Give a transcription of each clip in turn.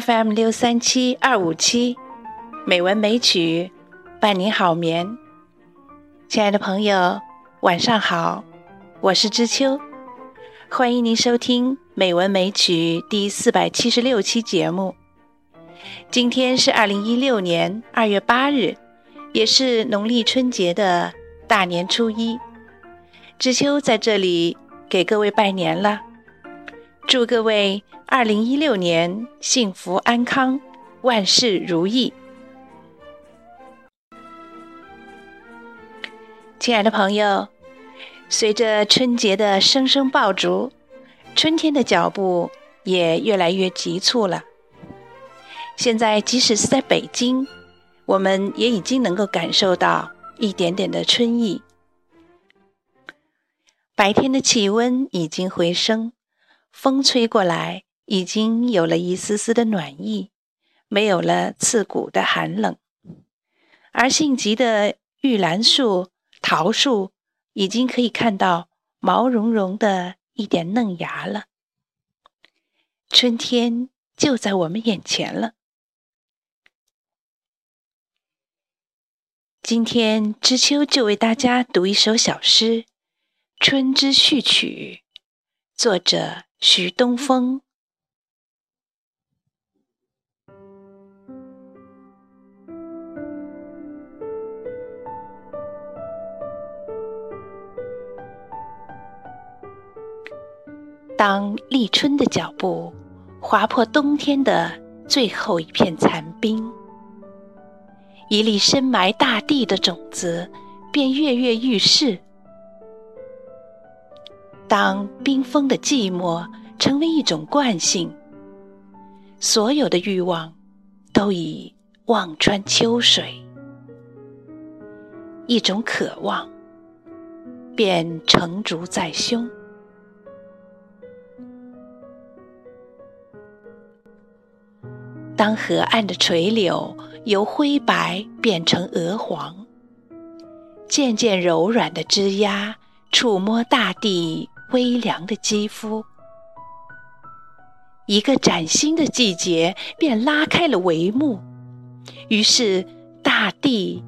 FM 六三七二五七，美文美曲伴你好眠。亲爱的朋友，晚上好，我是知秋，欢迎您收听《美文美曲》第四百七十六期节目。今天是二零一六年二月八日，也是农历春节的大年初一。知秋在这里给各位拜年了，祝各位。二零一六年幸福安康，万事如意。亲爱的朋友，随着春节的声声爆竹，春天的脚步也越来越急促了。现在，即使是在北京，我们也已经能够感受到一点点的春意。白天的气温已经回升，风吹过来。已经有了一丝丝的暖意，没有了刺骨的寒冷，而性急的玉兰树、桃树已经可以看到毛茸茸的一点嫩芽了。春天就在我们眼前了。今天知秋就为大家读一首小诗《春之序曲》，作者徐东风。当立春的脚步划破冬天的最后一片残冰，一粒深埋大地的种子便跃跃欲试。当冰封的寂寞成为一种惯性，所有的欲望都已望穿秋水，一种渴望便成竹在胸。当河岸的垂柳由灰白变成鹅黄，渐渐柔软的枝桠触摸大地微凉的肌肤，一个崭新的季节便拉开了帷幕，于是大地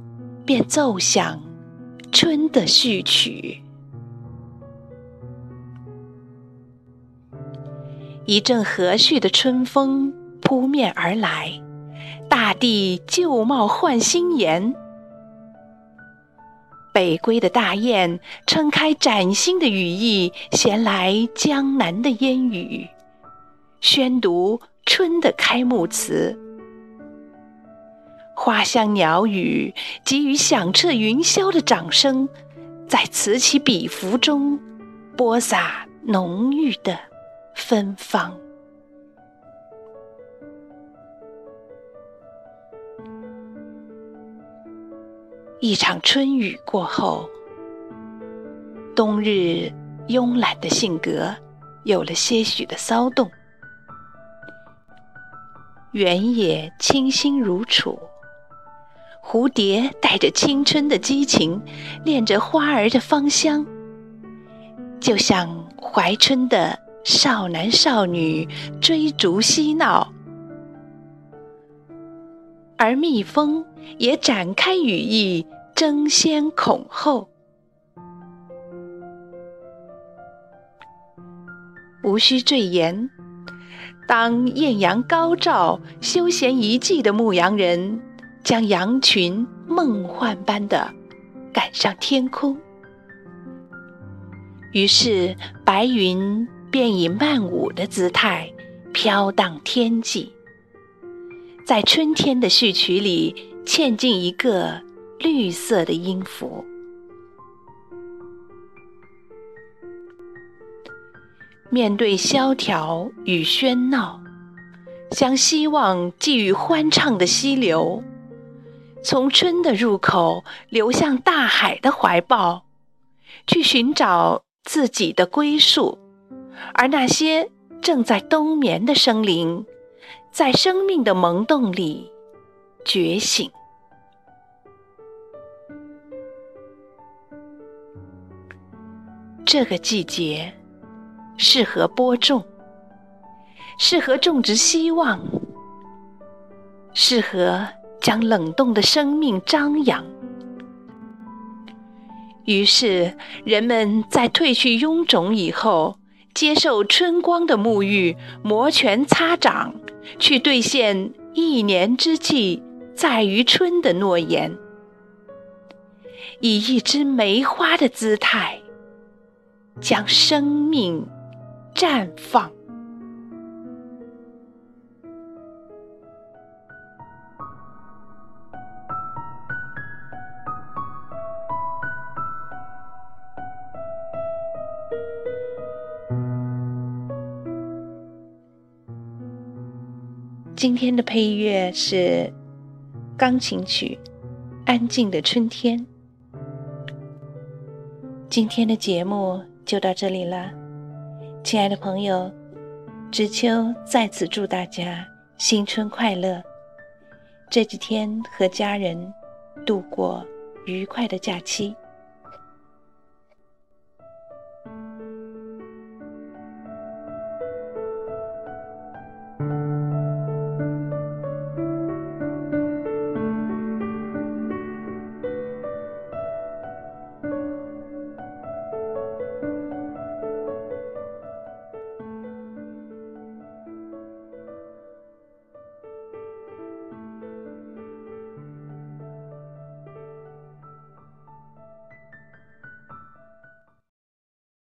便奏响春的序曲。一阵和煦的春风。扑面而来，大地旧貌换新颜。北归的大雁撑开崭新的羽翼，衔来江南的烟雨，宣读春的开幕词。花香鸟语给予响彻云霄的掌声，在此起彼伏中播撒浓郁的芬芳。一场春雨过后，冬日慵懒的性格有了些许的骚动。原野清新如楚，蝴蝶带着青春的激情，恋着花儿的芳香，就像怀春的少男少女追逐嬉闹，而蜜蜂也展开羽翼。争先恐后，无需赘言。当艳阳高照、休闲一季的牧羊人将羊群梦幻般的赶上天空，于是白云便以曼舞的姿态飘荡天际，在春天的序曲里嵌进一个。绿色的音符，面对萧条与喧闹，将希望寄予欢畅的溪流，从春的入口流向大海的怀抱，去寻找自己的归宿。而那些正在冬眠的生灵，在生命的萌动里觉醒。这个季节适合播种，适合种植希望，适合将冷冻的生命张扬。于是，人们在褪去臃肿以后，接受春光的沐浴，摩拳擦掌，去兑现“一年之计在于春”的诺言，以一枝梅花的姿态，将生命绽放。今天的配乐是钢琴曲《安静的春天》。今天的节目就到这里了，亲爱的朋友，知秋再次祝大家新春快乐！这几天和家人度过愉快的假期。